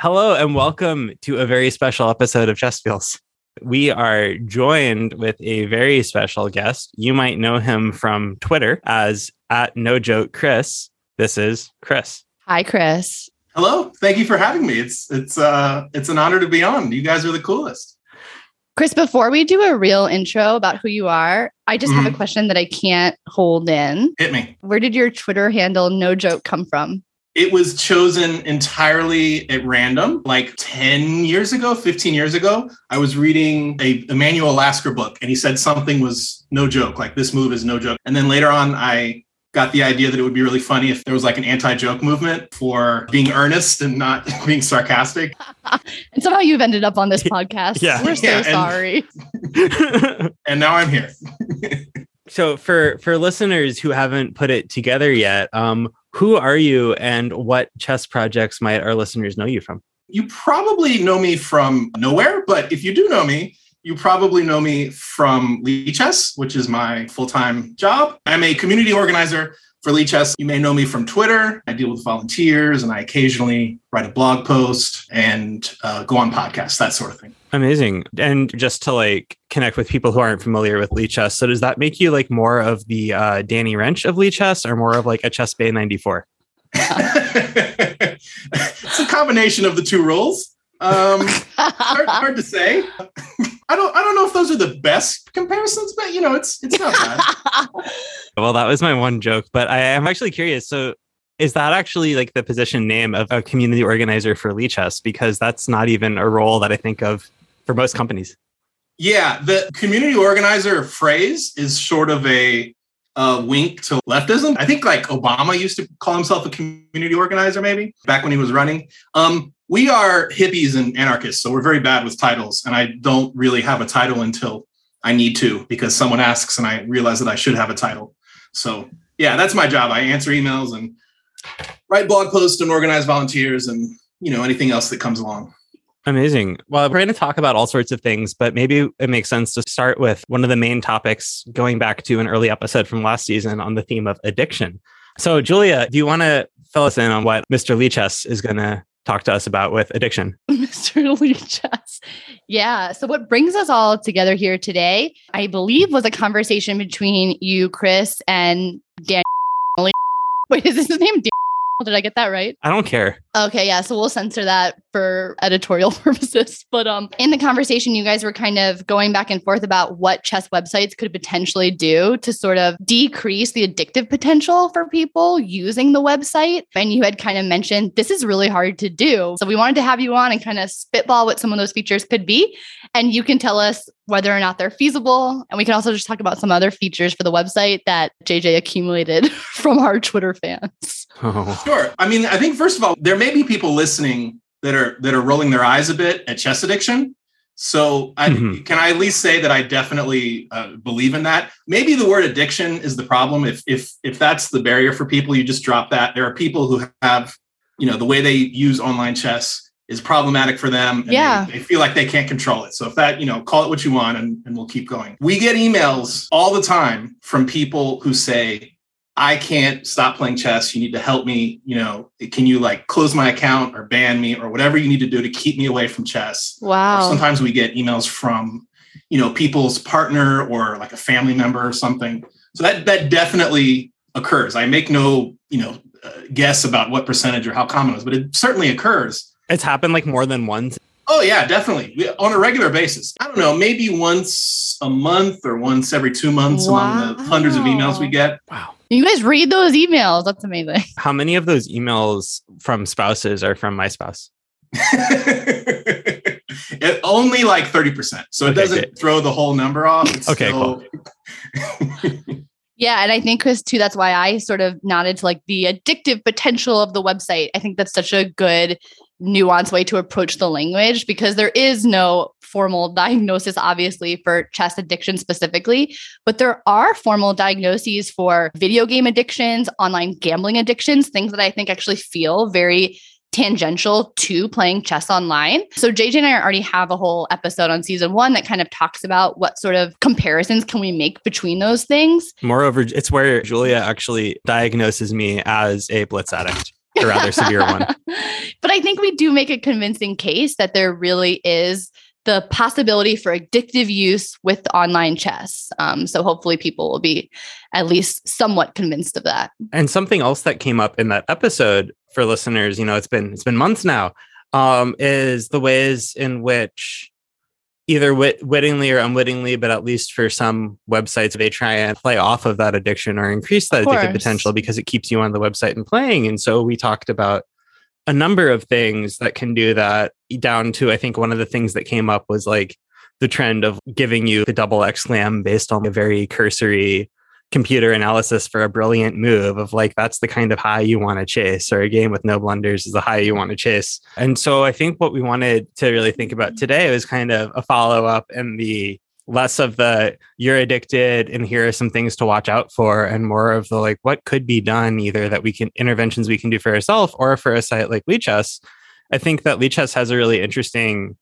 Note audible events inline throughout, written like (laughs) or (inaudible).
Hello and welcome to a very special episode of Chess Feels. We are joined with a very special guest. You might know him from Twitter as at No Joke Chris. This is Chris. Hi, Chris. Hello. Thank you for having me. It's it's uh it's an honor to be on. You guys are the coolest. Chris, before we do a real intro about who you are, I just mm-hmm. have a question that I can't hold in. Hit me. Where did your Twitter handle No Joke come from? It was chosen entirely at random. Like 10 years ago, 15 years ago, I was reading a Emanuel Lasker book and he said something was no joke, like this move is no joke. And then later on, I got the idea that it would be really funny if there was like an anti-joke movement for being earnest and not (laughs) being sarcastic. (laughs) and somehow you've ended up on this (laughs) podcast. yeah. We're so yeah, and, sorry. and now I'm here. so for for listeners who haven't put it together yet, um, who are you and what chess projects might our listeners know you from? You probably know me from nowhere, but if you do know me, you probably know me from Lichess, which is my full time job. I'm a community organizer for Lichess, You may know me from Twitter. I deal with volunteers and I occasionally write a blog post and uh, go on podcasts, that sort of thing. Amazing. And just to like connect with people who aren't familiar with Lichess, so does that make you like more of the uh, Danny Rensch of Lichess or more of like a Chess Bay 94? (laughs) (laughs) it's a combination of the two roles. Um, (laughs) hard, hard to say. I don't I don't know if those are the best comparisons, but you know, it's it's not bad. (laughs) well, that was my one joke, but I am actually curious. So is that actually like the position name of a community organizer for Lichess? Because that's not even a role that I think of for most companies. Yeah, the community organizer phrase is sort of a, a wink to leftism. I think like Obama used to call himself a community organizer, maybe back when he was running. Um, we are hippies and anarchists, so we're very bad with titles. And I don't really have a title until I need to because someone asks and I realize that I should have a title. So yeah, that's my job. I answer emails and write blog posts and organize volunteers and you know anything else that comes along. Amazing. Well, we're going to talk about all sorts of things, but maybe it makes sense to start with one of the main topics going back to an early episode from last season on the theme of addiction. So, Julia, do you want to fill us in on what Mr. Lichess is going to talk to us about with addiction. (laughs) Mr. Lichess. Yeah. So, what brings us all together here today, I believe, was a conversation between you, Chris, and Dan. (laughs) Wait, is this his name? Dan- did I get that right? I don't care. Okay, yeah. So we'll censor that for editorial (laughs) purposes. But um in the conversation, you guys were kind of going back and forth about what chess websites could potentially do to sort of decrease the addictive potential for people using the website. And you had kind of mentioned this is really hard to do. So we wanted to have you on and kind of spitball what some of those features could be. And you can tell us whether or not they're feasible. And we can also just talk about some other features for the website that JJ accumulated (laughs) from our Twitter fans. Oh. Sure. I mean, I think first of all, there may be people listening that are that are rolling their eyes a bit at chess addiction. So, I, mm-hmm. can I at least say that I definitely uh, believe in that? Maybe the word addiction is the problem. If if if that's the barrier for people, you just drop that. There are people who have, you know, the way they use online chess is problematic for them. yeah. They, they, feel like they can't control it. So if that, you know, call it what you want and, and we'll keep going. We get emails all the time from people who say, I can't stop playing chess. You need to help me. You know, can you like close my account or ban me or whatever you need to do to keep me away from chess? Wow. Or sometimes we get emails from, you know, people's partner or like a family member or something. So that that definitely occurs. I make no, you know, uh, guess about what percentage or how common it is, but it certainly occurs. It's happened like more than once. Oh yeah, definitely on a regular basis. I don't know, maybe once a month or once every two months wow. among the hundreds of emails we get. Wow. You guys read those emails. That's amazing. (laughs) How many of those emails from spouses are from my spouse? (laughs) it, only like 30%. So it okay, doesn't good. throw the whole number off. It's okay, still... cool. Yeah. And I think, Chris, too, that's why I sort of nodded to like the addictive potential of the website. I think that's such a good nuanced way to approach the language because there is no formal diagnosis, obviously, for chess addiction specifically, but there are formal diagnoses for video game addictions, online gambling addictions, things that I think actually feel very tangential to playing chess online. So JJ and I already have a whole episode on season 1 that kind of talks about what sort of comparisons can we make between those things. Moreover, it's where Julia actually diagnoses me as a blitz addict. A rather severe one. (laughs) But I think we do make a convincing case that there really is the possibility for addictive use with online chess. Um, so hopefully people will be at least somewhat convinced of that. And something else that came up in that episode for listeners, you know, it's been it's been months now, um, is the ways in which either wit- wittingly or unwittingly, but at least for some websites, they try and play off of that addiction or increase that addictive potential because it keeps you on the website and playing. And so we talked about a number of things that can do that down to, I think one of the things that came up was like the trend of giving you the double exclam based on a very cursory computer analysis for a brilliant move of like that's the kind of high you want to chase or a game with no blunders is the high you want to chase and so i think what we wanted to really think about today was kind of a follow-up and the less of the you're addicted and here are some things to watch out for and more of the like what could be done either that we can interventions we can do for ourselves or for a site like Lichess. I think that Lichess has a really interesting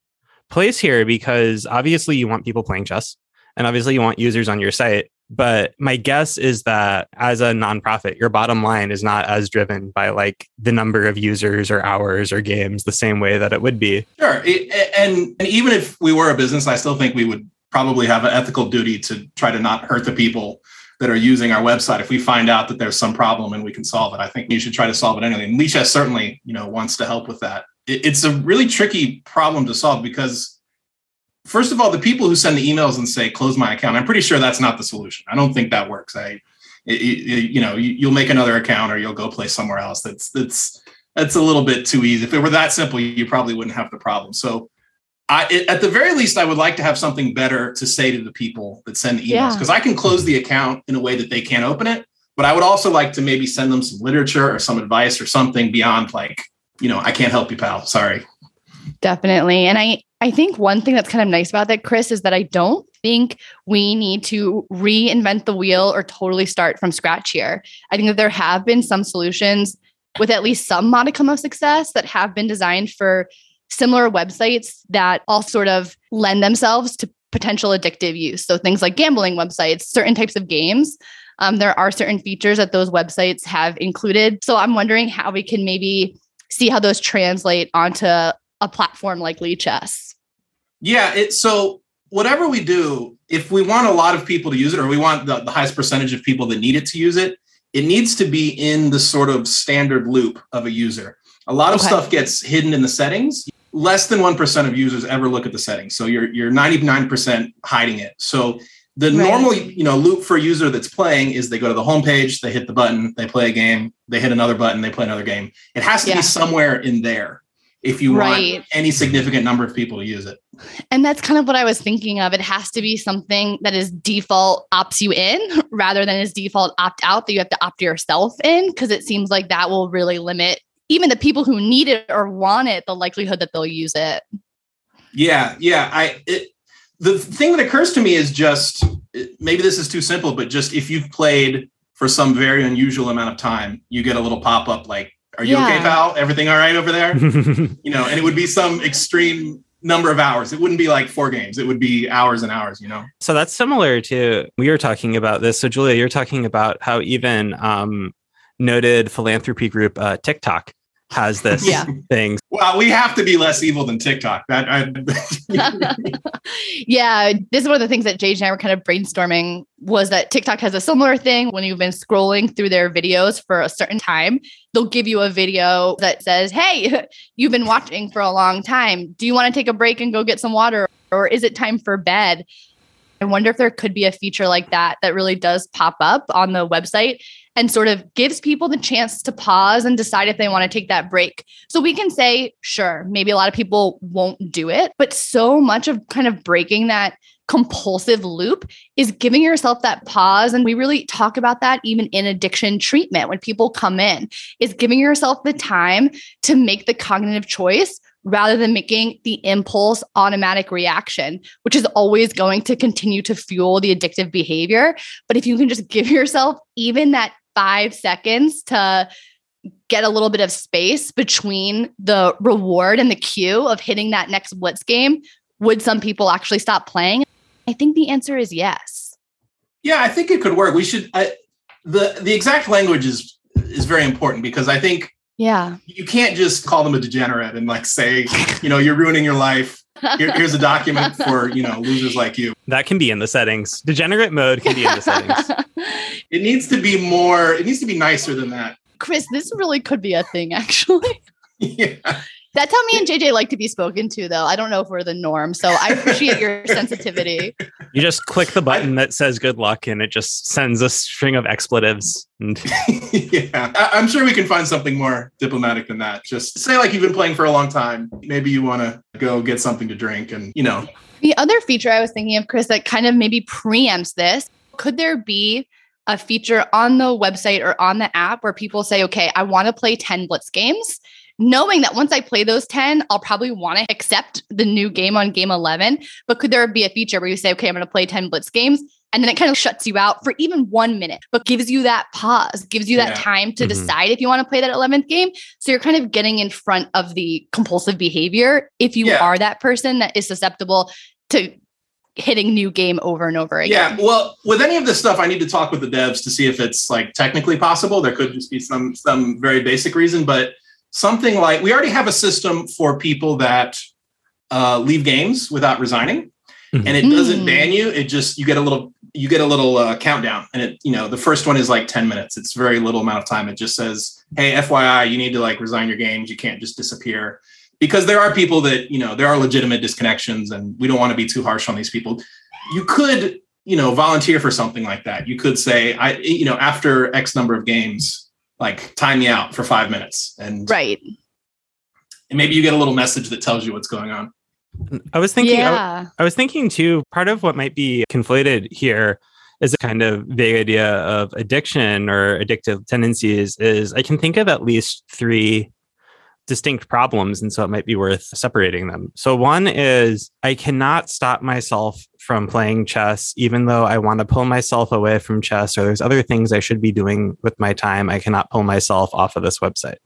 place here because obviously you want people playing chess and obviously you want users on your site but my guess is that as a nonprofit, your bottom line is not as driven by like the number of users or hours or games the same way that it would be. Sure. It, and, and even if we were a business, I still think we would probably have an ethical duty to try to not hurt the people that are using our website. If we find out that there's some problem and we can solve it, I think you should try to solve it anyway. And Lichess certainly, you know, wants to help with that. It, it's a really tricky problem to solve because first of all, the people who send the emails and say close my account, I'm pretty sure that's not the solution. I don't think that works. I, it, it, you know, you, will make another account or you'll go play somewhere else. That's that's that's a little bit too easy. If it were that simple, you probably wouldn't have the problem. So, I, it, at the very least, I would like to have something better to say to the people that send the emails because yeah. I can close the account in a way that they can't open it. But I would also like to maybe send them some literature or some advice or something beyond like, you know, I can't help you, pal. Sorry. Definitely. And I I think one thing that's kind of nice about that, Chris, is that I don't think we need to reinvent the wheel or totally start from scratch here. I think that there have been some solutions with at least some modicum of success that have been designed for similar websites that all sort of lend themselves to potential addictive use. So things like gambling websites, certain types of games. Um, there are certain features that those websites have included. So I'm wondering how we can maybe see how those translate onto a platform like Lichess. Yeah. It, so whatever we do, if we want a lot of people to use it, or we want the, the highest percentage of people that need it to use it, it needs to be in the sort of standard loop of a user. A lot of okay. stuff gets hidden in the settings. Less than 1% of users ever look at the settings. So you're you're 99% hiding it. So the right. normal you know loop for a user that's playing is they go to the homepage, they hit the button, they play a game, they hit another button, they play another game. It has to yeah. be somewhere in there if you right. want any significant number of people to use it. And that's kind of what I was thinking of. It has to be something that is default opts you in (laughs) rather than is default opt out that you have to opt yourself in because it seems like that will really limit even the people who need it or want it the likelihood that they'll use it. Yeah, yeah, I it, the thing that occurs to me is just maybe this is too simple but just if you've played for some very unusual amount of time, you get a little pop up like are you yeah. okay, pal? Everything all right over there? (laughs) you know, and it would be some extreme number of hours. It wouldn't be like four games. It would be hours and hours, you know? So that's similar to, we were talking about this. So Julia, you're talking about how even um, noted philanthropy group uh, TikTok has this yeah. thing. Well, we have to be less evil than TikTok. That I, (laughs) yeah, this is one of the things that JJ and I were kind of brainstorming was that TikTok has a similar thing when you've been scrolling through their videos for a certain time, they'll give you a video that says, "Hey, (laughs) you've been watching for a long time. Do you want to take a break and go get some water or is it time for bed?" I wonder if there could be a feature like that that really does pop up on the website and sort of gives people the chance to pause and decide if they want to take that break. So we can say, sure, maybe a lot of people won't do it, but so much of kind of breaking that compulsive loop is giving yourself that pause and we really talk about that even in addiction treatment when people come in is giving yourself the time to make the cognitive choice rather than making the impulse automatic reaction, which is always going to continue to fuel the addictive behavior. But if you can just give yourself even that five seconds to get a little bit of space between the reward and the cue of hitting that next blitz game, would some people actually stop playing? I think the answer is yes. Yeah, I think it could work. We should I, the the exact language is is very important because I think Yeah. You can't just call them a degenerate and like say, you know, you're ruining your life. Here, here's a document for, you know, losers like you. That can be in the settings. Degenerate mode can be in the settings. (laughs) It needs to be more, it needs to be nicer than that. Chris, this really could be a thing, actually. (laughs) Yeah. That's how me and JJ like to be spoken to, though. I don't know if we're the norm. So I appreciate your (laughs) sensitivity. You just click the button that says good luck and it just sends a string of expletives. And (laughs) yeah. I- I'm sure we can find something more diplomatic than that. Just say like you've been playing for a long time. Maybe you want to go get something to drink and, you know, The other feature I was thinking of, Chris, that kind of maybe preempts this could there be a feature on the website or on the app where people say, okay, I want to play 10 Blitz games, knowing that once I play those 10, I'll probably want to accept the new game on game 11. But could there be a feature where you say, okay, I'm going to play 10 Blitz games? And then it kind of shuts you out for even one minute, but gives you that pause, gives you that Yeah. time to Mhm. decide if you want to play that 11th game. So you're kind of getting in front of the compulsive behavior if you Yeah. are that person that is susceptible to hitting new game over and over again. Yeah, well, with any of this stuff, I need to talk with the devs to see if it's like technically possible. There could just be some some very basic reason, but something like we already have a system for people that uh, leave games without resigning, Mhm. and it doesn't Mm. ban you. It just you get a little you get a little uh, countdown, and it you know the first one is like ten minutes. It's very little amount of time. It just says, "Hey, FYI, you need to like resign your games. You can't just disappear." Because there are people that you know there are legitimate disconnections, and we don't want to be too harsh on these people. You could you know volunteer for something like that. You could say, "I you know after X number of games, like time me out for five minutes," and, Right. and maybe you get a little message that tells you what's going on. I was thinking, I, yeah. I was thinking too, part of what might be conflated here is a kind of vague idea of addiction or addictive tendencies is I can think of at least three distinct problems. And so it might be worth separating them. So one is I cannot stop myself from playing chess, even though I want to pull myself away from chess or there's other things I should be doing with my time. I cannot pull myself off of this website.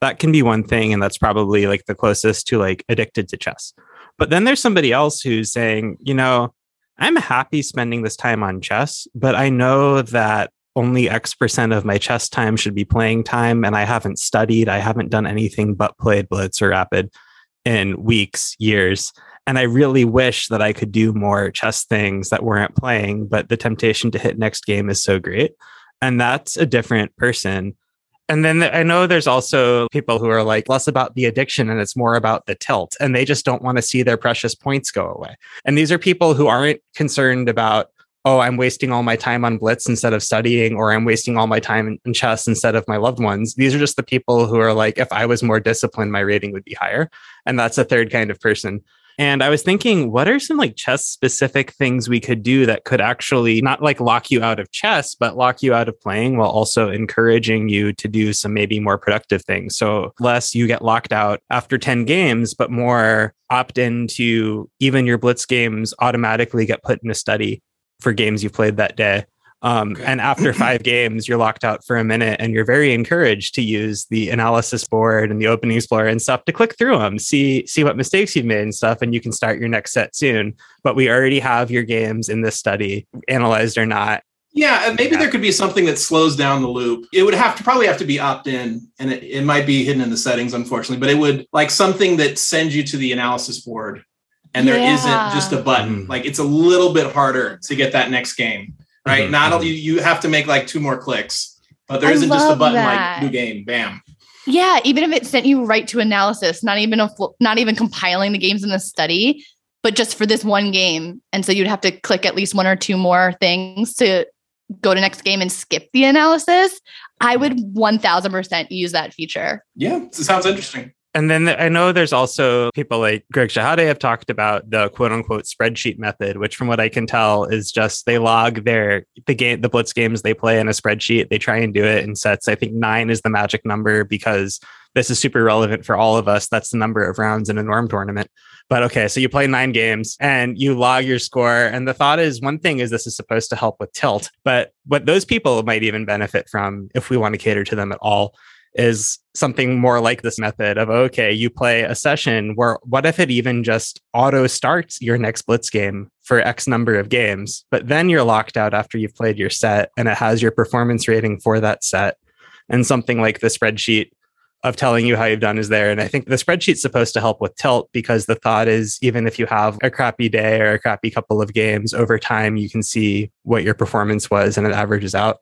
That can be one thing. And that's probably like the closest to like addicted to chess. But then there's somebody else who's saying, you know, I'm happy spending this time on chess, but I know that only X percent of my chess time should be playing time. And I haven't studied, I haven't done anything but played Blitz or Rapid in weeks, years. And I really wish that I could do more chess things that weren't playing, but the temptation to hit next game is so great. And that's a different person and then I know there's also people who are like less about the addiction and it's more about the tilt and they just don't want to see their precious points go away. And these are people who aren't concerned about, oh, I'm wasting all my time on Blitz instead of studying, or I'm wasting all my time in, chess instead of my loved ones. These are just the people who are like, if I was more disciplined, my rating would be higher. And that's a third kind of person. And I was thinking, what are some like chess specific things we could do that could actually not like lock you out of chess, but lock you out of playing while also encouraging you to do some maybe more productive things? So less you get locked out after 10 games, but more opt into even your blitz games automatically get put in a study for games you played that day. Um, Okay. And after (clears throat) five games, you're locked out for a minute and you're very encouraged to use the analysis board and the opening explorer and stuff to click through them, see, see what mistakes you've made and stuff. And you can start your next set soon. But we already have your games in this study, analyzed or not. Yeah, and maybe Yeah. there could be something that slows down the loop. It would have to probably have to be opt in, and it, it might be hidden in the settings, unfortunately. But it would like something that sends you to the analysis board, and there Yeah. not just a button. Mm. Like it's a little bit harder to get that next game, right? Mhm, Not mhm. you, you have to make like two more clicks, but there I isn't just a button that. like new game, bam. Yeah, even if it sent you right to analysis, not even a full, not even compiling the games in the study, but just for this one game. And so you'd have to click at least one or two more things to go to next game and skip the analysis. I would 1000% use that feature. Yeah, it sounds interesting. And then I know there's also people like Greg Shahade have talked about the quote unquote spreadsheet method, which from what I can tell is just they log their the game the blitz games they play in a spreadsheet. They try and do it in sets. I think nine is the magic number because this is super relevant for all of us. That's the number of rounds in a norm tournament. But okay, so you play nine games and you log your score. And the thought is one thing is this is supposed to help with tilt, but what those people might even benefit from if we want to cater to them at all is something more like this method of okay, you play a session where what if it even just auto starts your next blitz game for X number of games, but then you're locked out after you've played your set and it has your performance rating for that set and something like the spreadsheet of telling you how you've done is there. And I think the spreadsheet's supposed to help with tilt because the thought is even if you have a crappy day or a crappy couple of games over time, you can see what your performance was and it averages out.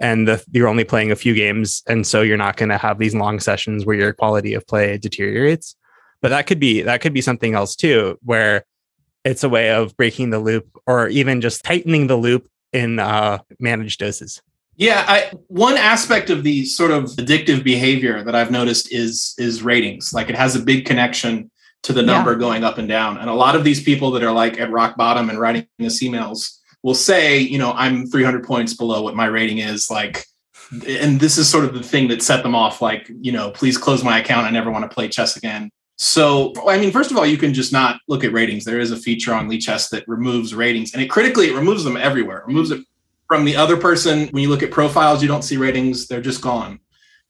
And the, you're only playing a few games. And so you're not going to have these long sessions where your quality of play deteriorates. But that could be, that could be something else too, where it's a way of breaking the loop or even just tightening the loop in uh, managed doses. Yeah, I, one aspect of the sort of addictive behavior that I've noticed is is ratings. Like it has a big connection to the number yeah. going up and down. And a lot of these people that are like at rock bottom and writing us emails will say, you know, I'm 300 points below what my rating is. Like, and this is sort of the thing that set them off. Like, you know, please close my account. I never want to play chess again. So, I mean, first of all, you can just not look at ratings. There is a feature on Lichess that removes ratings, and it critically it removes them everywhere. It removes it from the other person. When you look at profiles, you don't see ratings; they're just gone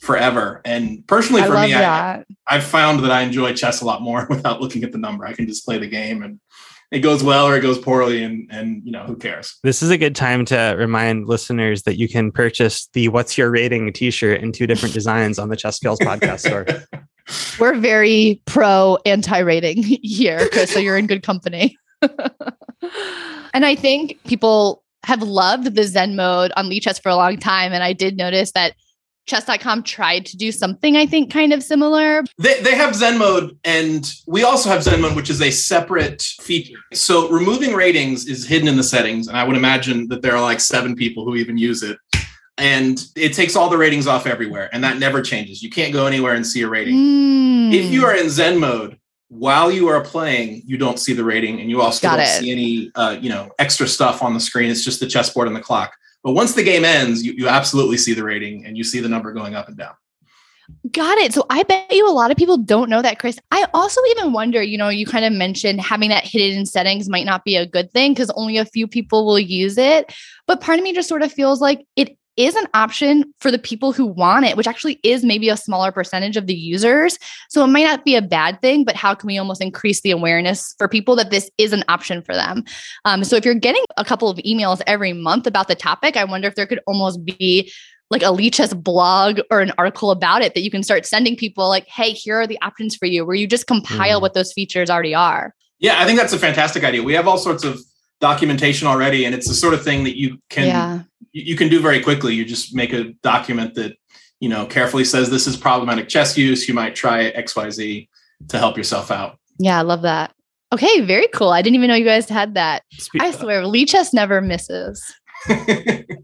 forever. And personally, for me, I, I've found that I enjoy chess a lot more (laughs) without looking at the number. I can just play the game, and it goes well or it goes poorly, and and you know who cares. This is a good time to remind listeners that you can purchase the "What's Your Rating" T-shirt in two different designs on the Chess Feels Podcast store. (laughs) We're very pro anti rating (laughs) here, Chris. So you're in good company. (laughs) and I think people have loved the Zen mode on Lichess for a long time. And I did notice that chess.com tried to do something I think kind of similar. They, they have Zen mode, and we also have Zen mode, which is a separate feature. So removing ratings is hidden in the settings. And I would imagine that there are like seven people who even use it and it takes all the ratings off everywhere and that never changes you can't go anywhere and see a rating mm. if you are in zen mode while you are playing you don't see the rating and you also Got don't it. see any uh, you know extra stuff on the screen it's just the chessboard and the clock but once the game ends you, you absolutely see the rating and you see the number going up and down Got it. So I bet you a lot of people don't know that, Chris. I also even wonder, you know, you kind of mentioned having that hidden in settings might not be a good thing because only a few people will use it. But part of me just sort of feels like it is an option for the people who want it, which actually is maybe a smaller percentage of the users. So it might not be a bad thing, but how can we almost increase the awareness for people that this is an option for them? Um, so if you're getting a couple of emails every month about the topic, I wonder if there could almost be like a Lichess blog or an article about it that you can start sending people like, hey, here are the options for you, where you just compile mm. what those features already are. Yeah, I think that's a fantastic idea. We have all sorts of documentation already, and it's the sort of thing that you can yeah you can do very quickly. You just make a document that you know carefully says this is problematic chess use. You might try X Y Z to help yourself out. Yeah, I love that. Okay, very cool. I didn't even know you guys had that. Speak I swear, Lichess never misses. (laughs)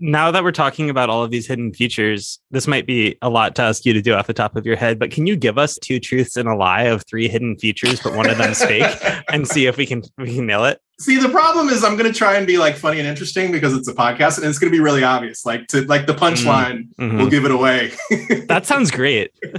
now that we're talking about all of these hidden features, this might be a lot to ask you to do off the top of your head, but can you give us two truths and a lie of three hidden features, but one of them's fake, (laughs) and see if we can we can nail it? See, the problem is I'm going to try and be like funny and interesting because it's a podcast, and it's going to be really obvious. Like to like the punchline mm-hmm. will give it away. (laughs) that sounds great. (laughs)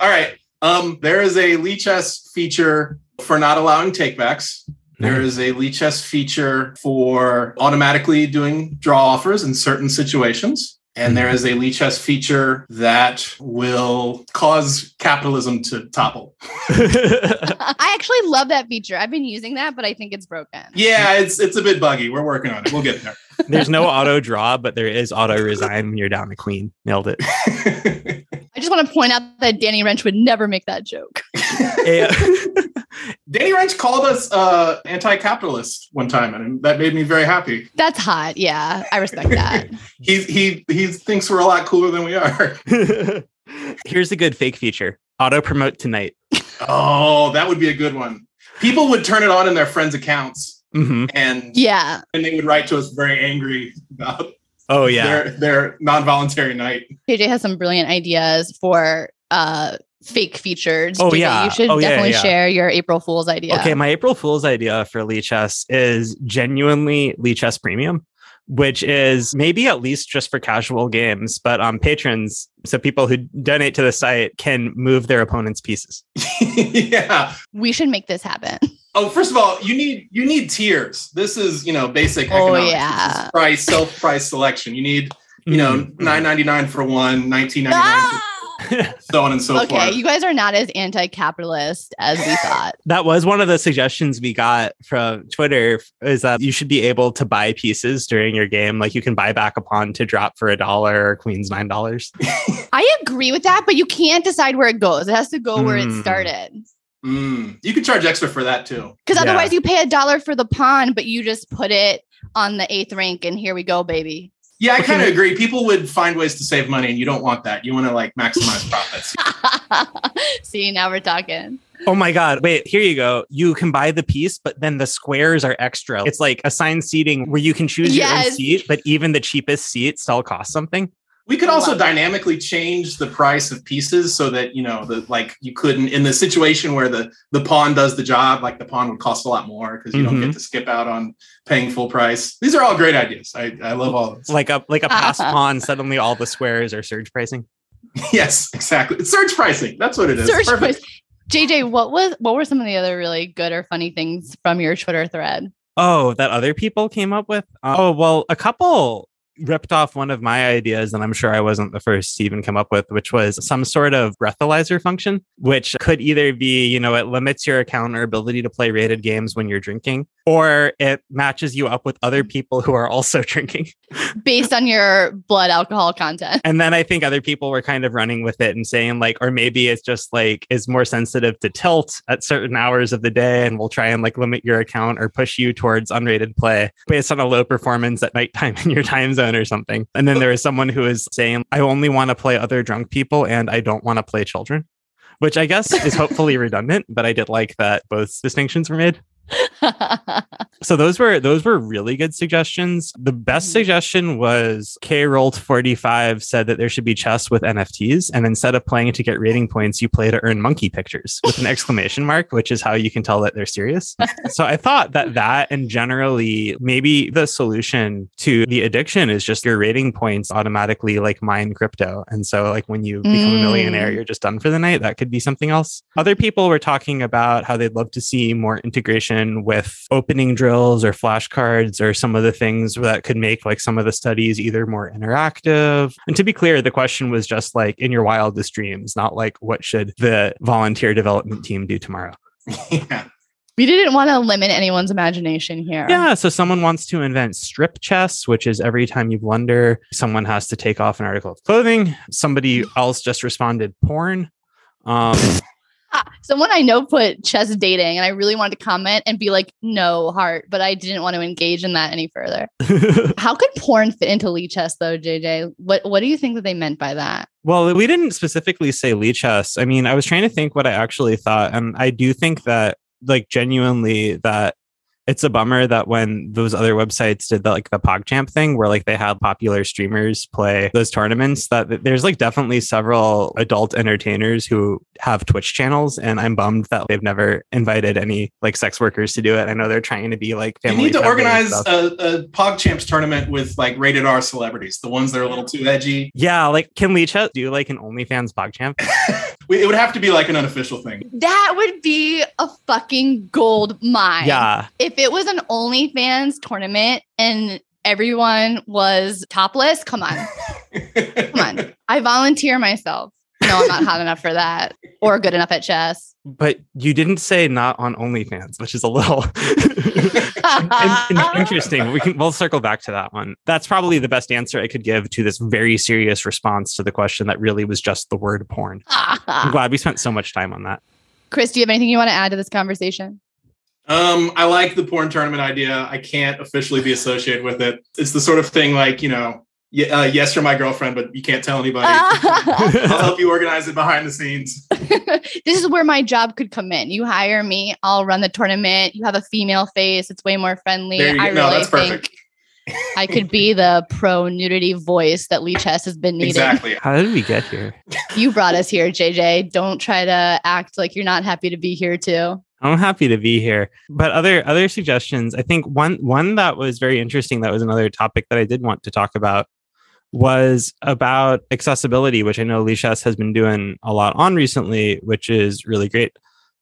all right. Um, there is a Lichess feature for not allowing takebacks. There is a Lichess feature for automatically doing draw offers in certain situations. And there mm-hmm. is a Lichess feature that will cause capitalism to topple. (laughs) I actually love that feature. I've been using that, but I think it's broken. Yeah, it's it's a bit buggy. We're working on it. We'll get there. (laughs) There's no auto draw, but there is auto resign when you're down the queen. Nailed it. (laughs) I just want to point out that Danny Rensch would never make that joke. (laughs) Danny Rensch called us uh, anti-capitalist one time, and that made me very happy. That's hot. Yeah, I respect that. (laughs) he he he thinks we're a lot cooler than we are. (laughs) Here's a good fake feature: auto promote to knight. Oh, that would be a good one. People would turn it on in their friends' accounts, mm-hmm. and yeah, and they would write to us very angry about. Oh yeah, their, their non-voluntary knight. KJ has some brilliant ideas for uh fake features. Oh yeah, you should oh, definitely yeah, yeah. share your April Fool's idea. Okay, my April Fool's idea for Lichess is genuinely Lichess Premium, which is maybe at least just for casual games, but um patrons, so people who donate to the site can move their opponent's pieces. (laughs) yeah, we should make this happen. Oh, first of all, you need you need tiers. This is you know basic oh, economics. Oh, yeah. price self price selection. You need you know mm-hmm. nine ninety nine for one, nineteen ninety nine. Ah! (laughs) so on and so okay, forth. Okay, you guys are not as anti-capitalist as we (laughs) thought. that was one of the suggestions we got from Twitter is that you should be able to buy pieces during your game. Like you can buy back a pawn to drop for a dollar or queen's nine dollars. (laughs) I agree with that, but you can't decide where it goes. It has to go where it Mm. started. Mm, you can charge extra for that too. Because Yeah. otherwise, you pay a dollar for the pawn, but you just put it on the eighth rank, and here we go, baby. Yeah, I kind of agree. People would find ways to save money, and you don't want that. You want to like maximize profits. (laughs) See, now we're talking. Oh my god! Wait, here you go. You can buy the piece, but then the squares are extra. It's like assigned seating where you can choose your own seat, but even the cheapest seat still costs something. We could I also love that. dynamically change the price of pieces so that you know the like you couldn't in the situation where the the pawn does the job, like the pawn would cost a lot more because you don't Mhm. get to skip out on paying full price. These are all great ideas. I, I love all this. Like a like a pass (laughs) pawn. Suddenly, all the squares are surge pricing. (laughs) yes, exactly. It's surge pricing. That's what it is. Search Perfect. price. JJ, what was what were some of the other really good or funny things from your Twitter thread? Oh, that other people came up with? Oh, well, a couple ripped off one of my ideas, and I'm sure I wasn't the first to even come up with, which was some sort of breathalyzer function, which could either be, you know, it limits your account or ability to play rated games when you're drinking, or it matches you up with other mm. people who are also (laughs) drinking. Based on your blood alcohol content. And then I think other people were kind of running with it and saying, like, or maybe it's just like is more sensitive to tilt at certain hours of the day and we'll try and like limit your account or push you towards unrated play based on a low performance at nighttime (laughs) in your time zone or something. And then there was someone who was saying, I only want to play other drunk people and I don't want to play children. Which I guess is hopefully (laughs) redundant, but I did like that both distinctions were made. So those were those were really good suggestions. The best Mhm. suggestion was K Rolled 45 said that there should be chess with NFTs, and instead of playing to get rating points, you play to earn monkey pictures with an exclamation mark, which is how you can tell that they're serious. (laughs) so I thought that that and generally maybe the solution to the addiction is just your rating points automatically like mine crypto, and so like when you become a millionaire, Mm. you're just done for the night. That could be something else. Other people were talking about how they'd love to see more integration with opening drills or flashcards or some of the things that could make like some of the studies either more interactive. And to be clear, the question was just like in your wildest dreams, not like what should the volunteer development team do tomorrow. (laughs) yeah. we didn't want to limit anyone's imagination here. Yeah, so someone wants to invent strip chess, which is every time you blunder, someone has to take off an article of clothing. Somebody else just responded porn. Um, Someone I know put chess dating, and I really wanted to comment and be like, no, heart, but I didn't want to engage in that any further. (laughs) How could porn fit into Lichess though, JJ? What what do you think that they meant by that? Well, we didn't specifically say Lichess. I mean, I was trying to think what I actually thought, and I do think that, like, genuinely, that it's a bummer that when those other websites did the, like the PogChamp thing, where like they had popular streamers play those tournaments, that there's like definitely several adult entertainers who have Twitch channels, and I'm bummed that they've never invited any like sex workers to do it. I know they're trying to be like You need to organize a, a PogChamps tournament with like rated R celebrities, the ones that are a little too edgy. yeah, like can Lichess do like an OnlyFans PogChamp? (laughs) We- It would have to be like an unofficial thing. That would be a fucking gold mine. Yeah. If it was an OnlyFans tournament and everyone was topless, come on. (laughs) Come on. I volunteer myself. No, I'm not hot enough for that or good enough at chess. But you didn't say not on OnlyFans, which is a little (laughs) in- in- interesting. We can we'll circle back to that one. That's probably the best answer I could give to this very serious response to the question that really was just the word porn. (laughs) I'm glad we spent so much time on that. Chris, do you have anything you want to add to this conversation? Um, I like the porn tournament idea. I can't officially be associated with it. It's the sort of thing like, you know, y- uh, yes, you're my girlfriend, but you can't tell anybody. (laughs) I'll help you organize it behind the scenes. (laughs) this is where my job could come in. You hire me, I'll run the tournament. You have a female face, it's way more friendly. There you I go. No, really that's think perfect. I could be the pro nudity voice that Lichess has been needing. Exactly. How did we get here? You brought us here, JJ. Don't try to act like you're not happy to be here too. I'm happy to be here. But other other suggestions, I think one one that was very interesting that was another topic that I did want to talk about was about accessibility, which I know Lichess has been doing a lot on recently, which is really great.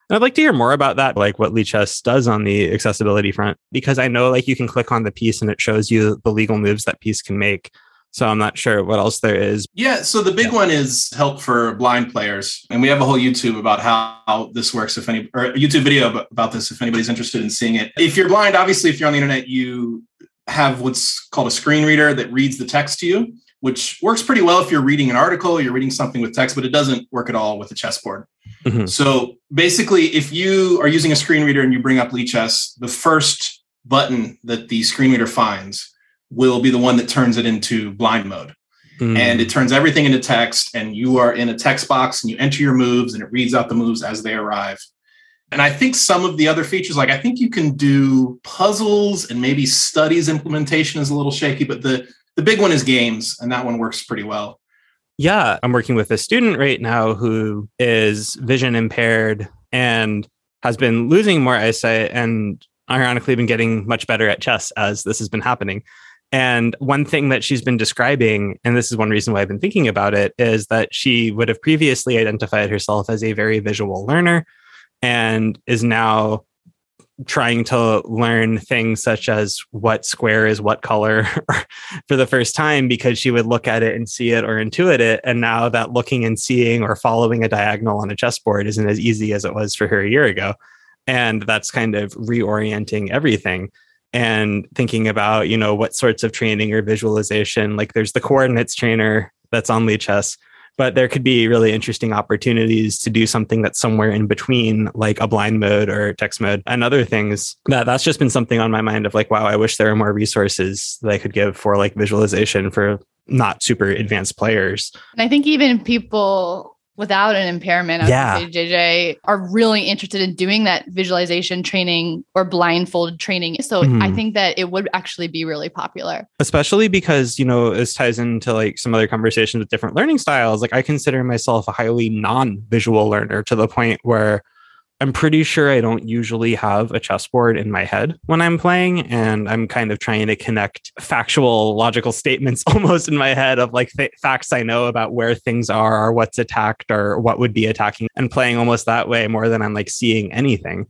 And I'd like to hear more about that, like what Lichess does on the accessibility front, because I know like you can click on the piece and it shows you the legal moves that piece can make. So I'm not sure what else there is. Yeah. So the big yeah. one is help for blind players. And we have a whole YouTube about how this works. If any, or a YouTube video about this, if anybody's interested in seeing it. If you're blind, obviously, if you're on the internet, you have what's called a screen reader that reads the text to you, which works pretty well if you're reading an article, you're reading something with text, but it doesn't work at all with a chessboard. Mm-hmm. So basically, if you are using a screen reader and you bring up Lichess, the first button that the screen reader finds will be the one that turns it into blind mode. Mm. And it turns everything into text, and you are in a text box and you enter your moves and it reads out the moves as they arrive. And I think some of the other features, like I think you can do puzzles and maybe studies implementation is a little shaky, but the the big one is games, and that one works pretty well. Yeah, I'm working with a student right now who is vision impaired and has been losing more eyesight and ironically been getting much better at chess as this has been happening. And one thing that she's been describing, and this is one reason why I've been thinking about it, is that she would have previously identified herself as a very visual learner and is now trying to learn things such as what square is what color (laughs) for the first time because she would look at it and see it or intuit it. And now that looking and seeing or following a diagonal on a chessboard isn't as easy as it was for her a year ago. And that's kind of reorienting everything and thinking about, you know, what sorts of training or visualization. Like there's the coordinates trainer that's on Lichess but there could be really interesting opportunities to do something that's somewhere in between like a blind mode or text mode. And other things that that's just been something on my mind of like wow i wish there were more resources that i could give for like visualization for not super advanced players. And i think even people without an impairment, I yeah. JJ are really interested in doing that visualization training or blindfold training. So mm-hmm. I think that it would actually be really popular. Especially because, you know, this ties into like some other conversations with different learning styles. Like I consider myself a highly non-visual learner to the point where I'm pretty sure I don't usually have a chessboard in my head when I'm playing. And I'm kind of trying to connect factual, logical statements (laughs) almost in my head of like th- facts I know about where things are, or what's attacked, or what would be attacking, and playing almost that way more than I'm like seeing anything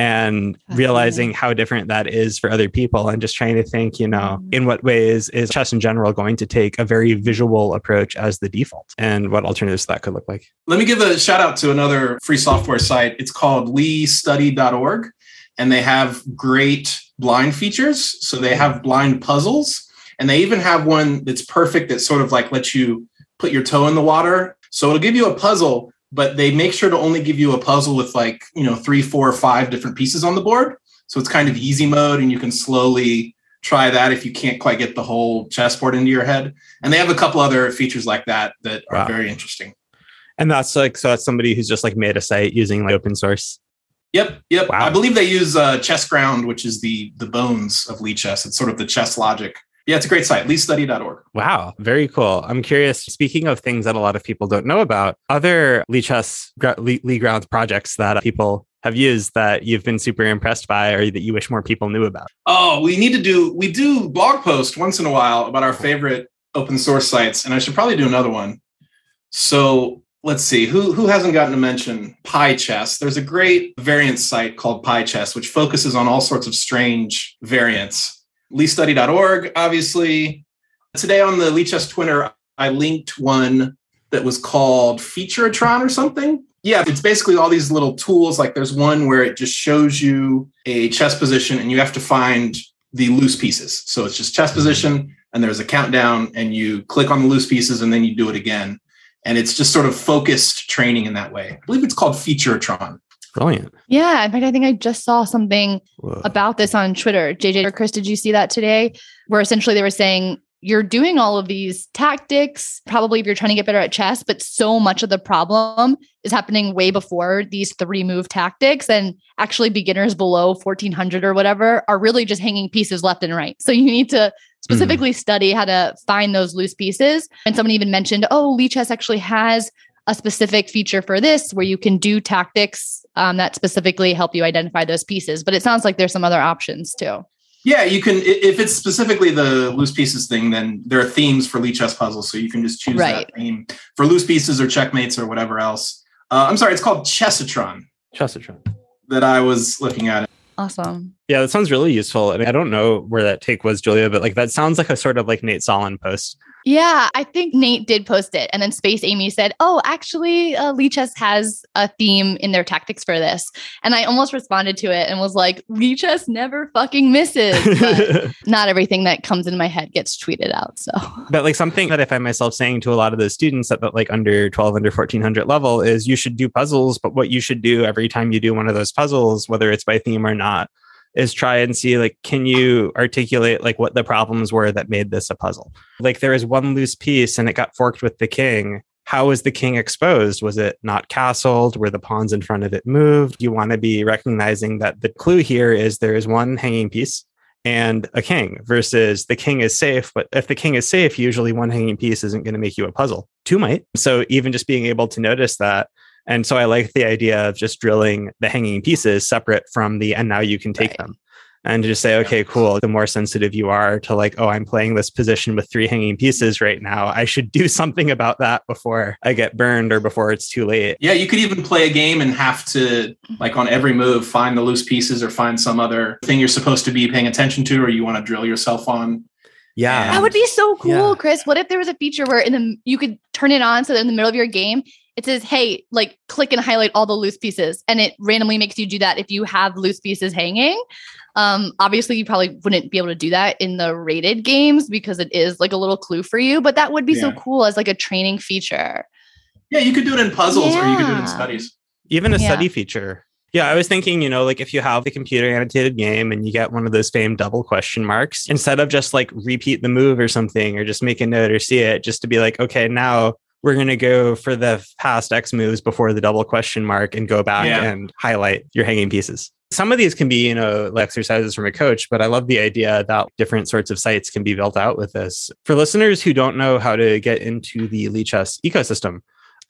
and realizing how different that is for other people and just trying to think you know mm-hmm. in what ways is chess in general going to take a very visual approach as the default and what alternatives that could look like. Let me give a shout out to another free software site. It's called listudy.org and they have great blind features. So they have blind puzzles and they even have one that's perfect that sort of like lets you put your toe in the water. So it'll give you a puzzle but they make sure to only give you a puzzle with like you know three four five different pieces on the board. So it's kind of easy mode and you can slowly try that if you can't quite get the whole chessboard into your head. And they have a couple other features like that that are wow. very interesting. And that's like so that's somebody who's just like made a site using like open source? Yep yep. Wow. i believe they use uh, chessground which is the the bones of Lichess. It's sort of the chess logic yeah, it's a great site, listudy.org. Wow, very cool. I'm curious, speaking of things that a lot of people don't know about, other Lichess Lee Grounds projects that people have used that you've been super impressed by or that you wish more people knew about? Oh, we need to do, we do blog posts once in a while about our favorite open source sites, and I should probably do another one. So let's see who who hasn't gotten to mention PyChess. There's a great variant site called PyChess, which focuses on all sorts of strange variants listudy.org, obviously. Today on the Lichess Twitter, I linked one that was called Featuretron or something. Yeah, it's basically all these little tools. Like there's one where it just shows you a chess position and you have to find the loose pieces. So it's just chess position and there's a countdown and you click on the loose pieces and then you do it again. And it's just sort of focused training in that way. I believe it's called Featuretron. Brilliant. Yeah. In fact, I think I just saw something Whoa. about this on Twitter. JJ or Chris, did you see that today? Where essentially they were saying you're doing all of these tactics, probably if you're trying to get better at chess, but so much of the problem is happening way before these three move tactics. And actually, beginners below 1400 or whatever are really just hanging pieces left and right. So you need to specifically mm. study how to find those loose pieces. And someone even mentioned, oh, Lichess actually has a specific feature for this where you can do tactics um, that specifically help you identify those pieces. But it sounds like there's some other options too. Yeah, you can. If it's specifically the loose pieces thing, then there are themes for Lichess puzzles, so you can just choose right. that theme for loose pieces or checkmates or whatever else. Uh, I'm sorry, it's called Chessatron. Chessatron. That I was looking at. Awesome. Yeah, that sounds really useful. I mean, I don't know where that take was, Julia, but like that sounds like a sort of like Nate Solon post Yeah, I think Nate did post it. And then Space Amy said, Oh, actually, uh, has a theme in their tactics for this. And I almost responded to it and was like, Lichess never fucking misses. But (laughs) not everything that comes in my head gets tweeted out. So, but like something that I find myself saying to a lot of those students at the like under 12, under 1400 level is you should do puzzles. But what you should do every time you do one of those puzzles, whether it's by theme or not, is try and see like can you articulate like what the problems were that made this a puzzle? Like there is one loose piece and it got forked with the king. How was the king exposed? Was it not castled? Were the pawns in front of it moved? You want to be recognizing that the clue here is there is one hanging piece and a king versus the king is safe but if the king is safe usually one hanging piece isn't going to make you a puzzle. Two might. So even just being able to notice that and so I like the idea of just drilling the hanging pieces separate from the and now you can take right. them. And just say, okay, cool. The more sensitive you are to like, oh, I'm playing this position with three hanging pieces right now. I should do (laughs) something about that before I get burned or before it's too late. Yeah, you could even play a game and have to, mm-hmm. like, on every move, find the loose pieces or find some other thing you're supposed to be paying attention to or you want to drill yourself on. Yeah. That would be so cool, yeah. Chris. What if there was a feature where in the you could turn it on so that in the middle of your game it says, hey, like click and highlight all the loose pieces. And it randomly makes you do that if you have loose pieces hanging. Um, obviously, you probably wouldn't be able to do that in the rated games because it is like a little clue for you, but that would be yeah. so cool as like a training feature. Yeah, you could do it in puzzles yeah. or you could do it in studies. Even a yeah. study feature. Yeah, I was thinking, you know, like if you have the computer annotated game and you get one of those famed double question marks, instead of just like repeat the move or something or just make a note or see it, just to be like, okay, now we're going to go for the past X moves before the double question mark and go back yeah. and highlight your hanging pieces. Some of these can be, you know, exercises from a coach, but I love the idea that different sorts of sites can be built out with this. For listeners who don't know how to get into the Lichess ecosystem,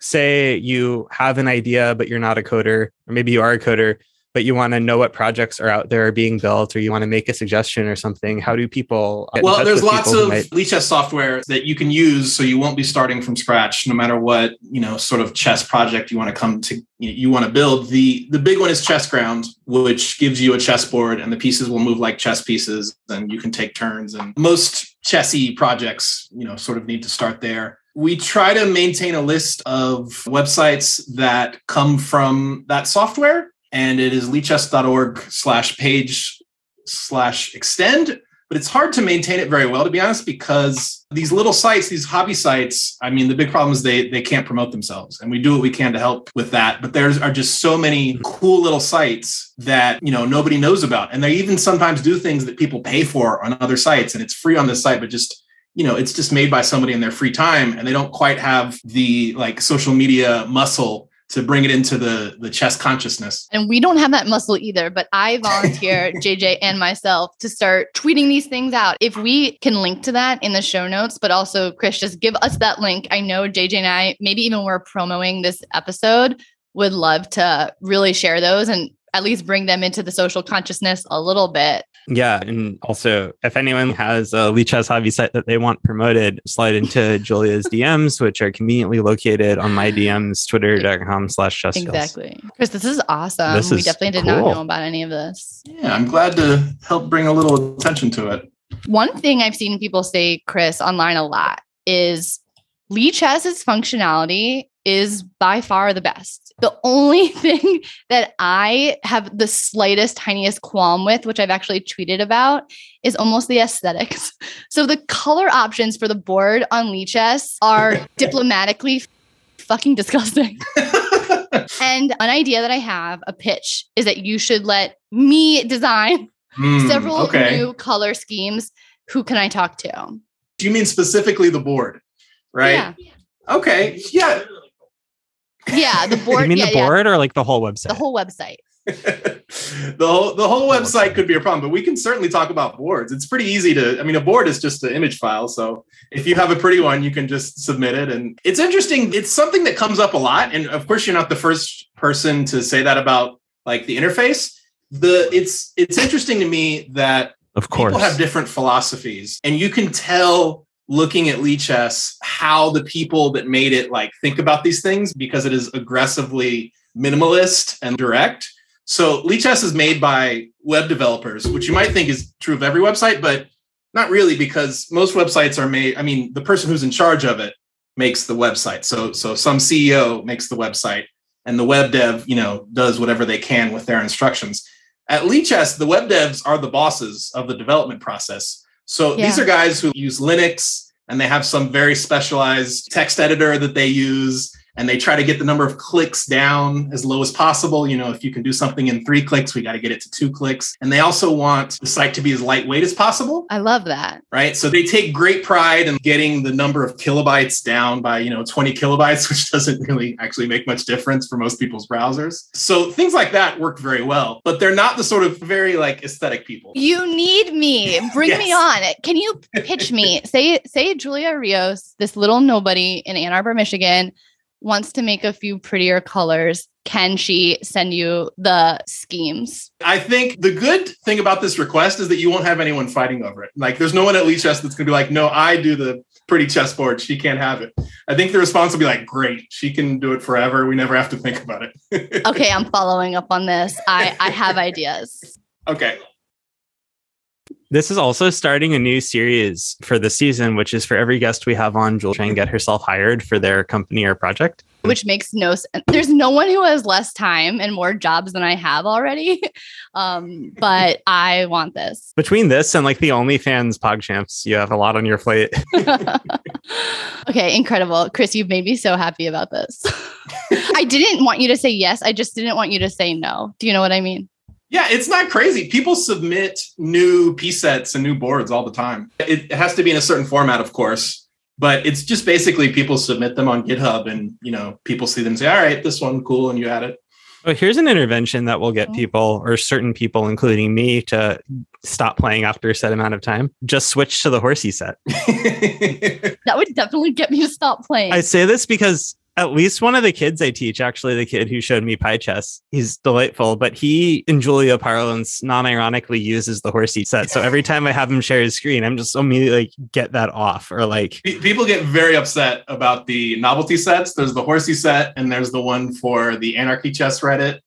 say you have an idea, but you're not a coder, or maybe you are a coder, but you want to know what projects are out there being built or you want to make a suggestion or something how do people well there's lots of might... chess software that you can use so you won't be starting from scratch no matter what you know sort of chess project you want to come to you want to build. The the big one is chessground which gives you a chessboard and the pieces will move like chess pieces and you can take turns and most chessy projects you know sort of need to start there. We try to maintain a list of websites that come from that software and it is lichess.org slash page slash extend but it's hard to maintain it very well to be honest because these little sites these hobby sites i mean the big problem is they they can't promote themselves and we do what we can to help with that but there's are just so many cool little sites that you know nobody knows about and they even sometimes do things that people pay for on other sites and it's free on this site but just you know it's just made by somebody in their free time and they don't quite have the like social media muscle to bring it into the the chess consciousness. And we don't have that muscle either, but I volunteer (laughs) JJ and myself to start tweeting these things out. If we can link to that in the show notes, but also Chris just give us that link. I know JJ and I maybe even we're promoting this episode would love to really share those and at least bring them into the social consciousness a little bit. Yeah. And also, if anyone has a Lichess hobby site that they want promoted, slide into (laughs) Julia's DMs, which are conveniently located on my DMs, twitter.com slash chess. Exactly. Chris, this is awesome. This we is definitely did cool. not know about any of this. Yeah. I'm glad to help bring a little attention to it. One thing I've seen people say, Chris, online a lot is Lichess's functionality is by far the best. The only (laughs) thing that I have the slightest, tiniest qualm with, which I've actually tweeted about, is almost the aesthetics. (laughs) So the color options for the board on Lichess are (laughs) diplomatically fucking disgusting. and an idea that I have, a pitch, is that you should let me design mm, several okay. new color schemes. Who can I talk to? Do you mean specifically the board? Right? Yeah. Okay. Yeah. Yeah, the (laughs) board. you mean yeah, the board yeah. or like the whole website? The whole website. (laughs) the whole the whole website could be a problem, but we can certainly talk about boards. It's pretty easy to. I mean, a board is just an image file, so if you have a pretty one, you can just submit it. And it's interesting. It's something that comes up a lot, and of course, you're not the first person to say that about like the interface. The it's it's interesting to me that of course people have different philosophies, and you can tell looking at Lichess how the people that made it like think about these things because it is aggressively minimalist and direct. So Lichess is made by web developers, which you might think is true of every website, but not really, because most websites are made. I mean, the person who's in charge of it makes the website. So so some CEO makes the website, and the web dev, you know, does whatever they can with their instructions. At Lichess, the web devs are the bosses of the development process. So yeah. these are guys who use Linux and they have some very specialized text editor that they use and they try to get the number of clicks down as low as possible. You know, if you can do something in three clicks, we got to get it to two clicks. And they also want the site to be as lightweight as possible. I love that. Right. So they take great pride in getting the number of kilobytes down by, you know, 20 kilobytes, (laughs) which doesn't really actually make much difference for most people's browsers. So things like that work very well, but they're not the sort of very like aesthetic people. You need me. (laughs) Bring yes. me on. Can you pitch me? (laughs) say, say Julia Rios, this little nobody in Ann Arbor, Michigan wants to make a few prettier colors, can she send you the schemes? I think the good thing about this request is that you won't have anyone fighting over it. Like, there's no one at Lichess that's going to be like, no, I do the pretty chessboard. She can't have it. I think the response will be like, great, she can do it forever. We never have to think about it. (laughs) okay, I'm following up on this. I, I have ideas. Okay. This is also starting a new series for the season, which is for every guest we have on, Julia try and get herself hired for their company or project. Which makes no sense. There's no one who has less time and more jobs than I have already. (laughs) Um, but I want this. Between this and like the OnlyFans PogChamps, you have a lot on your plate. (laughs) (laughs) okay, incredible. Chris, you've made me so happy about this. I didn't want you to say yes. I just didn't want you to say no. Do you know what I mean? Yeah, it's not crazy. People submit new piece sets and new boards all the time. It has to be in a certain format, of course, but it's just basically people submit them on GitHub and, you know, people see them say, all right, this one, cool, and you add it. Well, here's an intervention that will get oh. people or certain people, including me, to stop playing after a set amount of time. Just switch to the horsey set. (laughs) that would definitely get me to stop playing. I say this because at least one of the kids I teach, actually the kid who showed me pychess, he's delightful, but he in Julia parlance non-ironically uses the horsey set. So every time I have him share his screen, I'm just immediately like get that off or like people get very upset about the novelty sets. There's the horsey set and there's the one for the anarchy chess Reddit.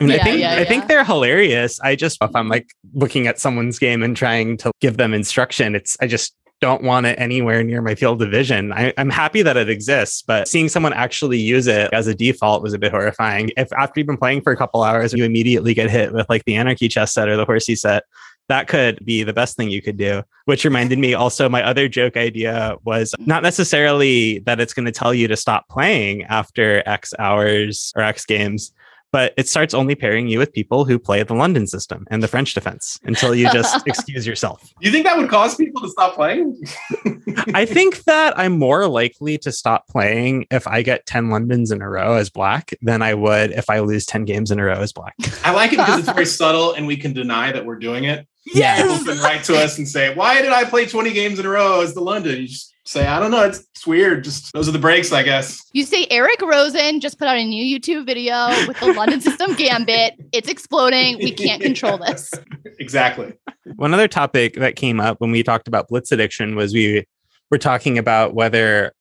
And yeah, I think yeah, I think they're hilarious. I just if I'm like looking at someone's game and trying to give them instruction, it's I just don't want it anywhere near my field of vision. I, am happy that it exists, but seeing someone actually use it as a default was a bit horrifying. If after you've been playing for a couple hours, you immediately get hit with like the anarchy chess set or the horsey set, that could be the best thing you could do. Which reminded me also, my other joke idea was not necessarily that it's going to tell you to stop playing after X hours or X games, but it starts only pairing you with people who play the London system and the French defense until you just (laughs) excuse yourself. Do you think that would cause people to stop playing? (laughs) I think that I'm more likely to stop playing if I get 10 Londons in a row as black than I would if I lose 10 games in a row as black. I like it because it's (laughs) very subtle and we can deny that we're doing it. Yes. People can write to us and say, Why did I play 20 games in a row as the London? You just say, I don't know. It's, it's weird. Just those are the breaks, I guess. You say Eric Rosen just put out a new YouTube video with the London System Gambit. It's exploding. We can't control this. (laughs) exactly. One other topic that came up when we talked about blitz addiction was we were talking about whether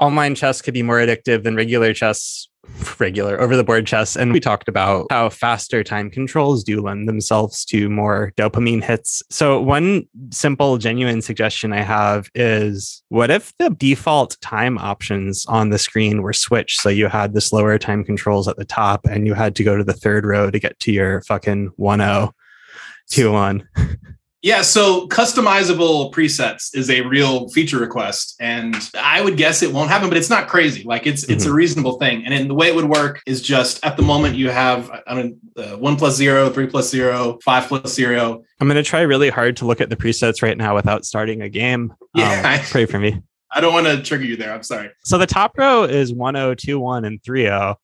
online chess could be more addictive than regular chess regular over the board chess. And we talked about how faster time controls do lend themselves to more dopamine hits. So, one simple, genuine suggestion I have is what if the default time options on the screen were switched? So, you had the slower time controls at the top and you had to go to the third row to get to your fucking 1 0 2 1. (laughs) Yeah, so customizable presets is a real feature request, and I would guess it won't happen, but it's not crazy. Like it's mm-hmm. it's a mm-hmm. reasonable thing, and the way it would work is just at the moment you have I mean uh, one plus zero, three plus zero, five plus zero. I'm going to try really hard to look at the presets right now without starting a game. Yeah, um, pray for me. (laughs) I don't want to trigger you there. I'm sorry. So the top row is 1021 and 30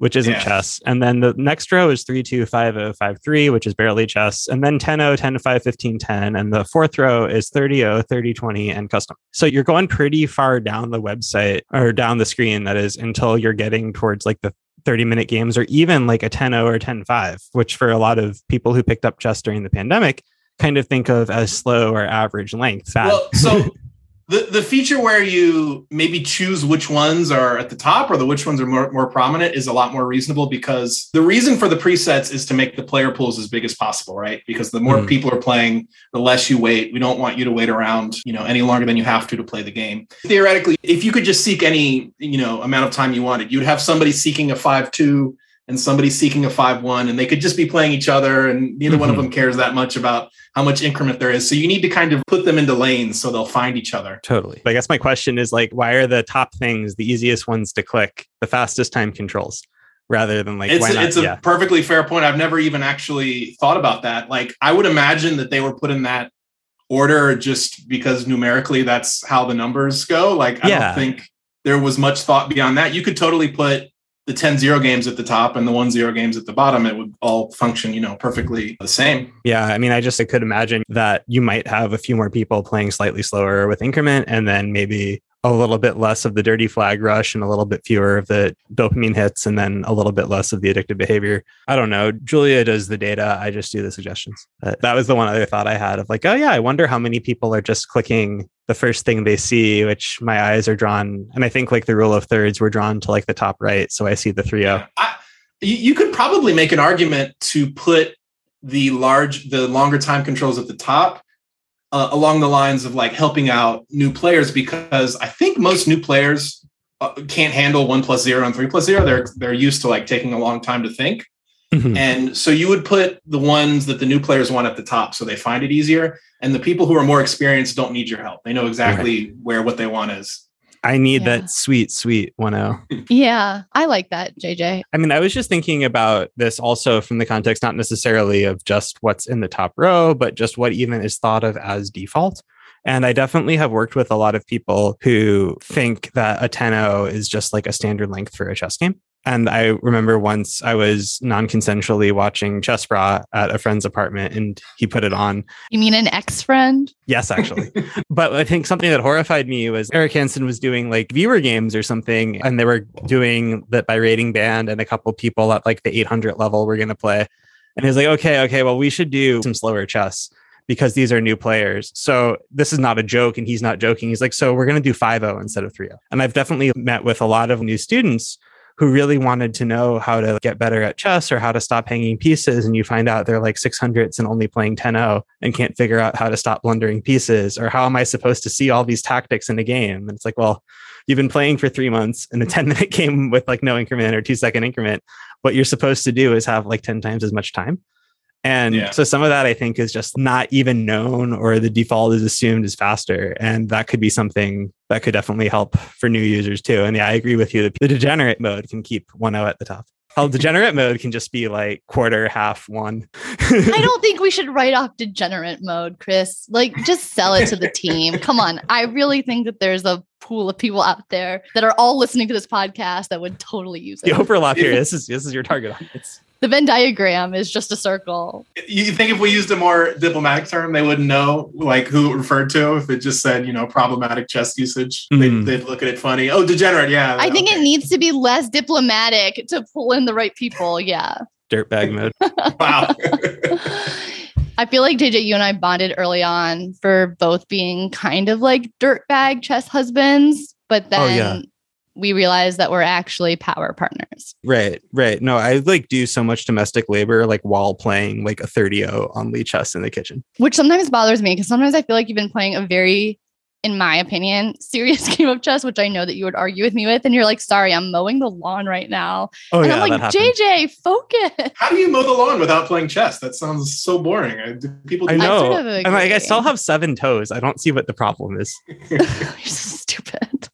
which isn't yeah. chess. And then the next row is 3 2 5 0 5 3, which is barely chess. And then 10 0 10 5 15 10. And the fourth row is 30 0 30 20 and custom. So you're going pretty far down the website or down the screen, that is, until you're getting towards like the 30 minute games or even like a 10 0 or 10 5, which for a lot of people who picked up chess during the pandemic kind of think of as slow or average length. Well, so (laughs) the the feature where you maybe choose which ones are at the top or the which ones are more, more prominent is a lot more reasonable because the reason for the presets is to make the player pools as big as possible right because the more Mhm. people are playing the less you wait we don't want you to wait around you know any longer than you have to to play the game theoretically if you could just seek any you know amount of time you wanted you'd have somebody seeking a 5-2 and somebody seeking a 5-1 and they could just be playing each other and neither one of Mhm. them cares that much about how much increment there is so you need to kind of put them into lanes so they'll find each other Totally. But I guess my question is like, why are the top things the easiest ones to click, the fastest time controls, rather than like it's, why not? it's a yeah. perfectly fair point. I've never even actually thought about that. Like, I would imagine that they were put in that order just because numerically that's how the numbers go. Like, I Yeah. don't think there was much thought beyond that. You could totally put the 10 0 games at the top and the 1 0 games at the bottom. It would all function, you know, perfectly the same. Yeah, I mean, I just I could imagine that you might have a few more people playing slightly slower with increment, and then maybe a little bit less of the dirty flag rush and a little bit fewer of the dopamine hits, and then a little bit less of the addictive behavior. I don't know. Julia does the data. I just do the suggestions. That was the one other thought I had of like, oh yeah, I wonder how many people are just clicking the first thing they see, which my eyes are drawn, and I think like the rule of thirds, we're drawn to like the top right, so I see the three you, you could probably make an argument to put the large, the longer time controls at the top uh, along the lines of like helping out new players because I think most new players uh, can't handle one plus zero and three plus zero. They're they're used to like taking a long time to think, Mhm. and so you would put the ones that the new players want at the top, so they find it easier. And the people who are more experienced don't need your help; they know exactly where what they want is. I need Yeah. that sweet, sweet one oh. (laughs) Yeah, I like that, JJ. I mean, I was just thinking about this also from the context, not necessarily of just what's in the top row, but just what even is thought of as default. And I definitely have worked with a lot of people who think that a 10 is just like a standard length for a chess game. And I remember once I was non consensually watching Chessbrah at a friend's apartment and he put it on. You mean an ex friend? Yes, actually. (laughs) but I think something that horrified me was Eric Hansen was doing like viewer games or something, and they were doing that by rating band, and a couple people at like the 800 level were going to play. And he was like, okay, okay, well, we should do some slower chess because these are new players. So this is not a joke, and he's not joking. He's like, so we're going to do 5 0 instead of 3 0. And I've definitely met with a lot of new students who really wanted to know how to get better at chess or how to stop hanging pieces. And you find out they're like 600s and only playing 10 0 and can't figure out how to stop blundering pieces. Or how am I supposed to see all these tactics in a game? And it's like, well, you've been playing for three months in a (laughs) 10 minute game with like no increment or two second increment. What you're supposed to do is have like 10 times as much time. And Yeah. so some of that I think is just not even known or the default is assumed is faster. And that could be something that could definitely help for new users too. And yeah, I agree with you. The degenerate mode can keep 1 0 at the top. Hell, (laughs) degenerate mode can just be like quarter, half, one. I (laughs) don't think we should write off degenerate mode, Chris. Like, just sell it to the team. Come on. I really think that there's a pool of people out there that are all listening to this podcast that would totally use it. the it. overlap here. (laughs) This is this is your target audience. The Venn diagram is just a circle. You think if we used a more diplomatic term, they wouldn't know like who it referred to? If it just said, you know, problematic chess usage, Mm. they'd, they'd look at it funny. Oh, degenerate, yeah. I think okay. it needs to be less diplomatic to pull in the right people. Yeah. Dirtbag mode. (laughs) Wow. I feel like JJ, you and I bonded early on for both being kind of like dirtbag chess husbands, but Oh, then yeah. We realized that we're actually power partners. Right, right. No, I like do so much domestic labor like while playing like a 30 on Lichess in the kitchen. which sometimes bothers me because sometimes I feel like you've been playing a very, in my opinion, (laughs) serious game of chess, which I know that you would argue with me with. And you're like, sorry, I'm mowing the lawn right now. Oh and yeah, I'm that like, happened. JJ, focus. How do you mow the lawn without playing chess? That sounds so boring. I, do people do I I know. sort of and like I still have seven toes. I don't see what the problem is. (laughs) (laughs) you're so stupid.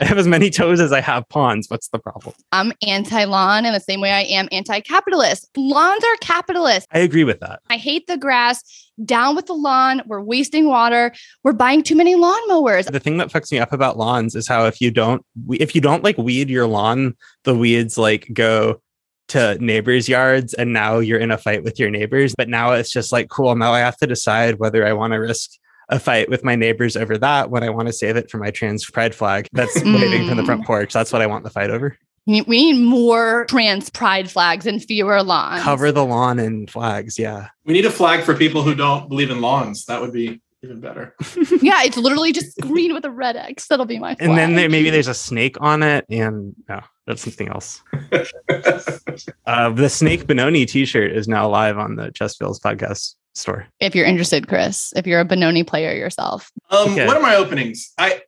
I have as many toes as I have pawns. What's the problem? I'm anti lawn in the same way I am anti capitalist. Lawns are capitalist. I agree with that. I hate the grass. Down with the lawn. We're wasting water. We're buying too many lawnmowers. The thing that fucks me up about lawns is how if you don't if you don't like weed your lawn, the weeds like go to neighbors' yards and now you're in a fight with your neighbors. But now it's just like cool. Now I have to decide whether I want to risk a fight with my neighbors over that when I want to save it for my trans pride flag that's waving from the front porch. That's what I want the fight over. We we need more trans pride flags and fewer lawns. Cover the lawn in flags. Yeah. We need a flag for people who don't believe in lawns. That would be even better. (laughs) yeah, it's literally just green with a red X. That'll be my. Flag. And then there, maybe there's a snake on it, and no, that's something else. Uh, the Snake Benoni T-shirt is now live on the Chess Feels podcast store. if you're interested, Chris, if you're a Benoni player yourself. Um, Okay. what are my openings? I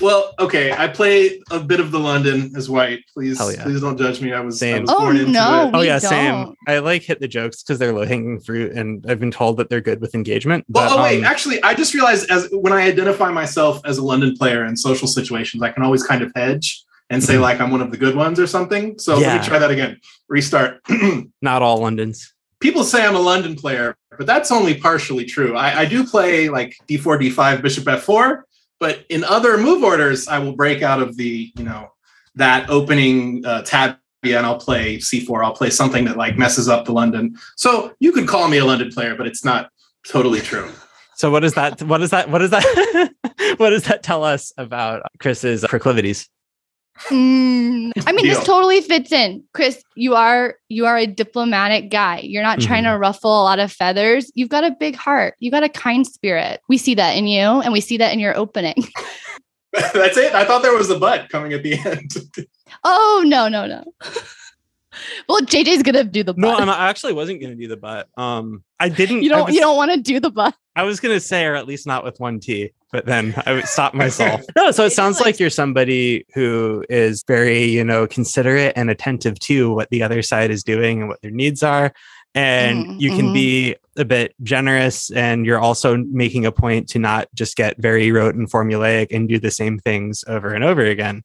well, okay, I play a bit of the London as white. Please, yeah. please don't judge me. I was, I Same. was Oh, born into no. it. Oh yeah, same. don't. I like hit the jokes because they're low hanging fruit, and I've been told that they're good with engagement. Well, oh wait, um, actually, I just realized as when I identify myself as a London player in social situations, I can always kind of hedge and say Mhm. like I'm one of the good ones or something. So let me try that again. Restart. (clears throat) not all Londons. People say I'm a London player, but that's only partially true. I, I do play like d4, d5, bishop f4, but in other move orders, I will break out of the you know that opening uh, tab. and I'll play c4. I'll play something that like messes up the London. So you could call me a London player, but it's not totally true. So what is that? What is that? What is that? (laughs) what does that tell us about Chris's proclivities? Mm, I mean, this totally fits in, Chris. You are you are a diplomatic guy. You're not trying Mm-hmm. to ruffle a lot of feathers. You've got a big heart. You got a kind spirit. We see that in you, and we see that in your opening. (laughs) (laughs) That's it. I thought there was a butt coming at the end. (laughs) oh no, no, no. Well, JJ's gonna do the butt. No. I'm, I actually wasn't going to do the butt. Um, I didn't. you don't was, you don't want to do the butt. I was going to say, or at least not with one T, but then I would stop (laughs) myself. no, so it It's sounds like- like you're somebody who is very, you know, considerate and attentive to what the other side is doing and what their needs are. And Mhm, you can mhm. be a bit generous, and you're also making a point to not just get very rote and formulaic and do the same things over and over again.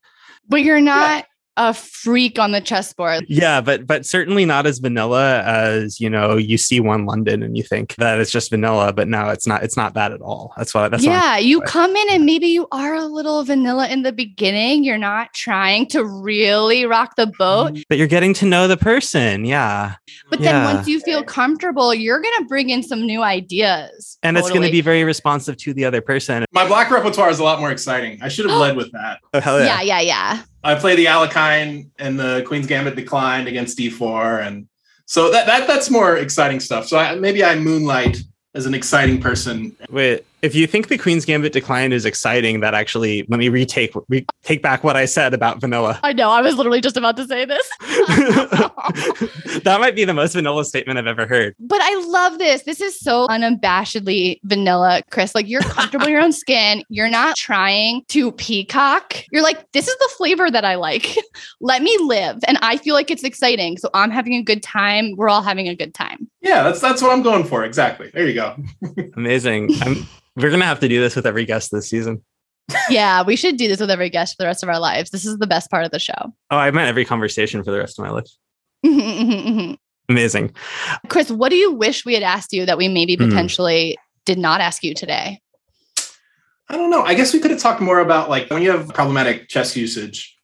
But you're not a freak on the chessboard. Yeah, but but certainly not as vanilla as you know. You see one London and you think that it's just vanilla, but no, it's not. It's not that at all. That's why. That's why I'm- yeah, you come in and maybe you are a little vanilla in the beginning. You're not trying to really rock the boat. Mm-hmm. but you're getting to know the person. Yeah, But then Yeah. once you feel comfortable, you're going to bring in some new ideas. and it's going to be very responsive to the other person. My black repertoire is a lot more exciting. I should have (gasps) led with that. Oh hell yeah. yeah, yeah, yeah. I play the Alekhine and the Queen's Gambit declined against D4, and so that, that that's more exciting stuff. So I, maybe I moonlight as an exciting person. Wait, if you think the Queen's Gambit decline is exciting, that actually let me retake re- take back what I said about vanilla. I know. I was literally just about to say this. (laughs) that might be the most vanilla statement I've ever heard. But I love this. This is so unabashedly vanilla, Chris. Like you're comfortable in your own (laughs) skin. You're not trying to peacock. You're like, this is the flavor that I like. (laughs) Let me live. And I feel like it's exciting. So I'm having a good time. We're all having a good time. Yeah, that's that's what I'm going for. Exactly. There you go. Amazing. I'm, we're gonna have to do this with every guest this season. Yeah, we should do this with every guest for the rest of our lives. This is the best part of the show. Oh, I meant every conversation for the rest of my life. (laughs) Amazing. Chris, what do you wish we had asked you that we maybe Hmm. potentially did not ask you today? I don't know. I guess we could have talked more about like when you have problematic chess usage.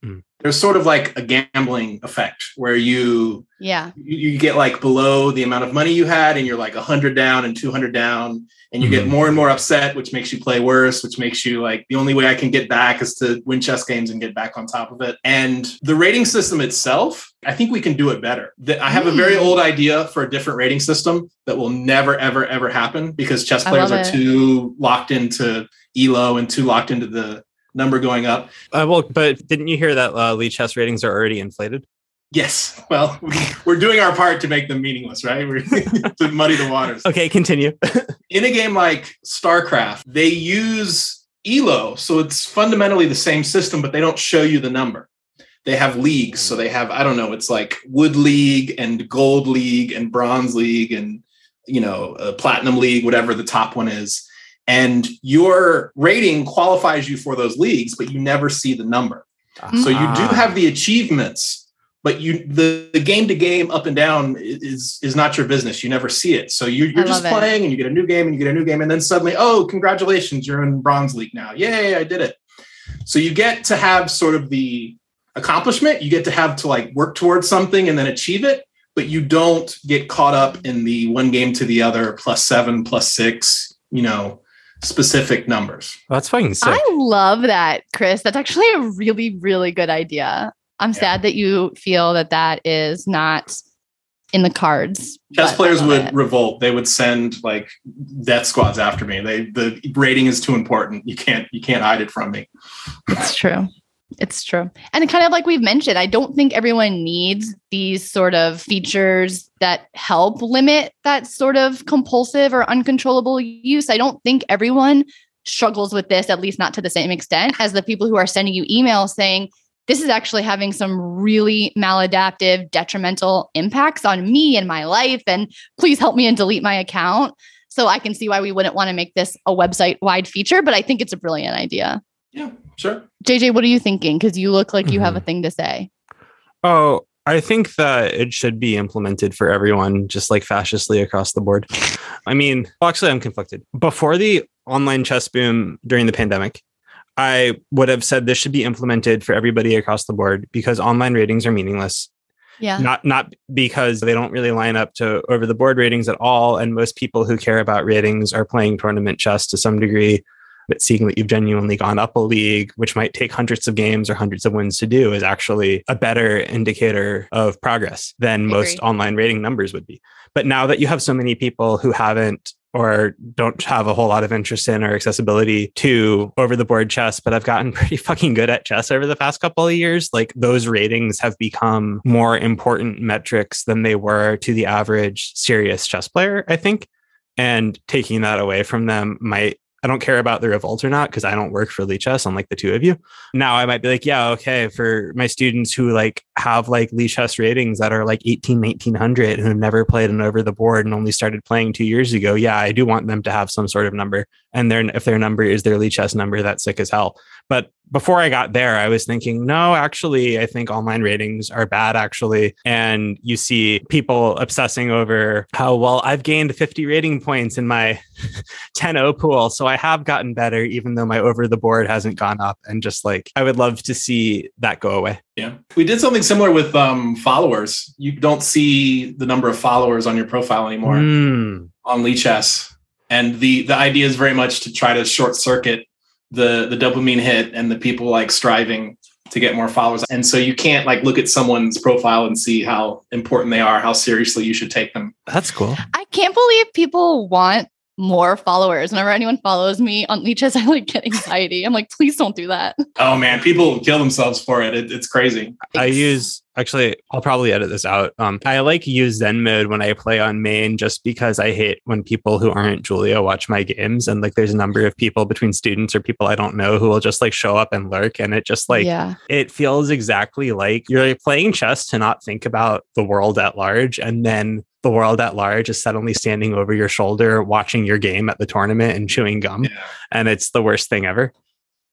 There's sort of like a gambling effect where you Yeah. you, you get like below the amount of money you had and you're like 100 down and 200 down and you get Mhm. more and more upset which makes you play worse which makes you like the only way i can get back is to win chess games and get back on top of it and the rating system itself i think we can do it better The- i have a very Mm. old idea for a different rating system that will never ever ever happen because chess players are it. too locked into elo and too locked into the number going up Uh, well, but didn't you hear that uh, Lichess ratings are already inflated? yes well we're doing our part to make them meaningless right we're (laughs) to muddy the waters Okay, continue. (laughs) in a game like StarCraft, they use ELO. So it's fundamentally the same system, but they don't show you the number. They have leagues. So they have, I don't know, it's like Wood League and Gold League and Bronze League and, you know, a Platinum League, whatever the top one is. And your rating qualifies you for those leagues, but you never see the number. So you do Ah. have the achievements, but you the, the game to game up and down is is not your business. You never see it. So you, you're just love it. playing and you get a new game and you get a new game and then suddenly, oh, congratulations, you're in bronze league now. Yay, I did it. So you get to have sort of the accomplishment. You get to have to like work towards something and then achieve it, but you don't get caught up in the one game to the other plus seven, plus six, you know, specific numbers. Oh, that's fucking sick. I love that, Chris. That's actually a really, really good idea. I'm Yeah. sad that you feel that that is not in the cards. Chess players would it. revolt. They would send like death squads after me. They the rating is too important. You can't you can't hide it from me. That's true. It's true. And kind of like we've mentioned, I don't think everyone needs these sort of features that help limit that sort of compulsive or uncontrollable use. I don't think everyone struggles with this, at least not to the same extent as the people who are sending you emails saying, this is actually having some really maladaptive, detrimental impacts on me and my life. And please help me and delete my account. So I can see why we wouldn't want to make this a website wide feature, but I think it's a brilliant idea. Yeah, sure. JJ, what are you thinking? Because you look like you mm-hmm. have a mm-hmm. thing to say. Oh, I think that it should be implemented for everyone, just like fascistly across the board. I mean, well, actually, I'm conflicted. Before the online chess boom during the pandemic, I would have said this should be implemented for everybody across the board because online ratings are meaningless. Yeah. Not not because they don't really line up to over the board ratings at all. And most people who care about ratings are playing tournament chess to some degree but seeing that you've genuinely gone up a league, which might take hundreds of games or hundreds of wins to do, is actually a better indicator of progress than most online rating numbers would be. But now that you have so many people who haven't or don't have a whole lot of interest in or accessibility to over the board chess, but I've gotten (laughs) pretty fucking good at chess over the past couple of years. Like those ratings have become more important metrics than they were to the average serious chess player, I think. And taking that away from them might I don't care about the revolt or not because I don't work for Lichess, unlike the two of you. Now I might be like, yeah, okay, for my students who like have like Lichess ratings that are like 18, 1900 who never played an over the board and only started playing two years ago. Yeah, I do want them to have some sort of number. And their if their number is their Lichess number, that's sick as hell. But before I got there, I was thinking, no, actually, I think online ratings are bad, actually. And you see people obsessing over how, well, I've gained 50 rating points in my (laughs) 10 0 pool. So I have gotten better, even though my over the board hasn't gone up. And just like, I would love to see that go away. Yeah. We did something similar with um, followers. You don't see the number of followers on your profile anymore mm. on Lichess. And the, the idea is very much to try to short circuit the the dopamine hit and the people like striving to get more followers. And so you can't like look at someone's profile and see how important they are, how seriously you should take them. That's cool. I can't believe people want more followers. Whenever anyone follows me on Lichess, (laughs) I like get anxiety. I'm like, please don't do that. Oh man, people kill themselves for it. it it's crazy. I use actually I'll probably edit this out. Um, I like use Zen mode when I play on main just because I hate when people who aren't Julia watch my games and like there's a number of people between students or people I don't know who will just like show up and lurk and it just like yeah. it feels exactly like you're like playing chess to not think about the world at large and then the world at large is suddenly standing over your shoulder watching your game at the tournament and chewing gum yeah. and it's the worst thing ever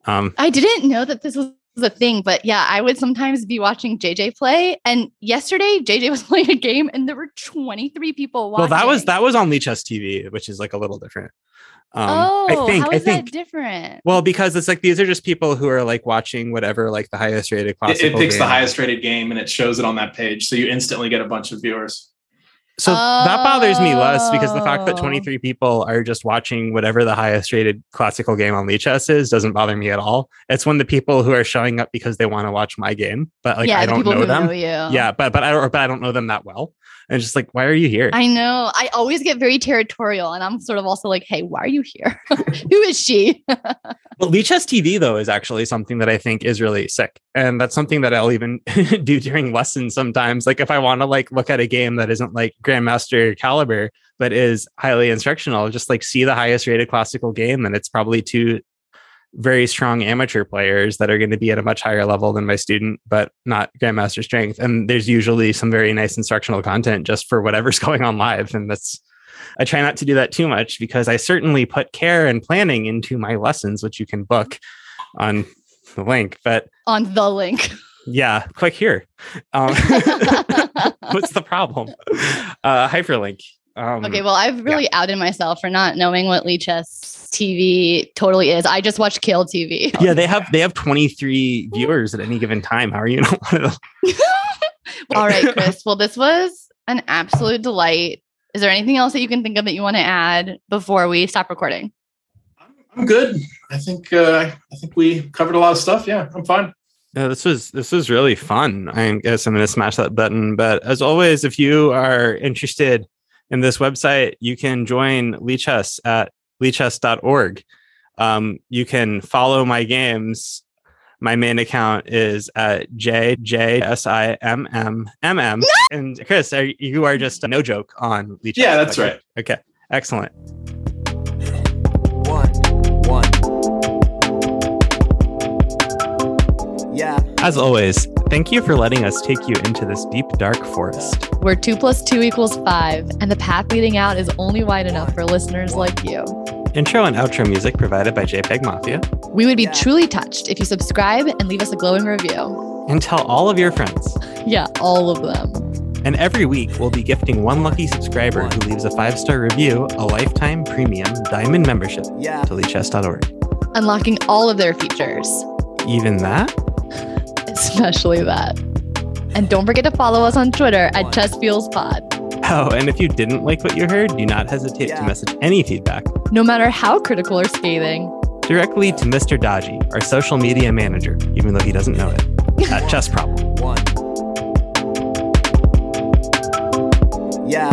um, i didn't know that this was a thing but yeah i would sometimes be watching jj play and yesterday jj was (laughs) playing a game and there were 23 people watching well that was that was on Lichess tv which is like a little different um, oh, I think, how is I think, that different? Well, because it's like these are just people who are like watching whatever, like the highest rated classical. It, it picks game. the highest rated game and it shows it on that page, so you instantly get a bunch of viewers. So oh. that bothers me less because the fact that 23 people are just watching whatever the highest rated classical game on Lichess is doesn't bother me at all. It's when the people who are showing up because they want to watch my game, but like yeah, I don't know them. Know yeah, but but I don't but I don't know them that well. And just like, why are you here? I know. I always get very territorial, and I'm sort of also like, hey, why are you here? (laughs) Who is she? (laughs) well, Lichess TV though is actually something that I think is really sick, and that's something that I'll even (laughs) do during lessons sometimes. Like if I want to like look at a game that isn't like grandmaster caliber but is highly instructional just like see the highest rated classical game and it's probably two very strong amateur players that are going to be at a much higher level than my student but not grandmaster strength and there's usually some very nice instructional content just for whatever's (laughs) going on live and that's I try not to do that too much because I certainly put care and planning into my lessons, which you can book on the link. But on the link, yeah, click here. Um, (laughs) what's the problem? (laughs) Uh, hyperlink. Um, okay, well, I've really yeah. outed myself for not knowing what Lichess TV totally is. I just watch Kill TV. Yeah, they have they have 23 viewers at any given time. How are you not one of them? (laughs) All right, Chris. Well, this was an absolute delight. Is there anything else that you can think of that you want to add before we stop recording? I'm good. I think uh, I think we covered a lot of stuff. Yeah, I'm fine. Yeah, this was this was really fun. I guess I'm going to smash that button. But as always, if you are interested in this website, you can join Lichess at lichess.org. Um, you can follow my games. My main account is at jjsimmmm. And Chris, are, you are just no joke on Lichess. Yeah, that's okay. right. Okay, excellent. One, one. Yeah. As always, thank you for letting us take you into this deep, dark forest. Where two plus two equals five, and the path leading out is only wide enough for listeners like you. Intro and outro music provided by JPEG Mafia. We would be truly touched if you subscribe and leave us a glowing review. And tell all of your friends. (laughs) Yeah, all of them. And every week, we'll be gifting one lucky subscriber who leaves a five star review a lifetime premium diamond membership Yeah. to lichess.org. Unlocking all of their features, Even that? Especially that. And don't forget to follow us on Twitter at ChessFeelsPod. Oh, and if you didn't like what you heard, do not hesitate to message any feedback No matter how critical or scathing. directly to Mr. Dodgy, our social media manager, even though he doesn't know it, at Chess Problem. One. Yeah.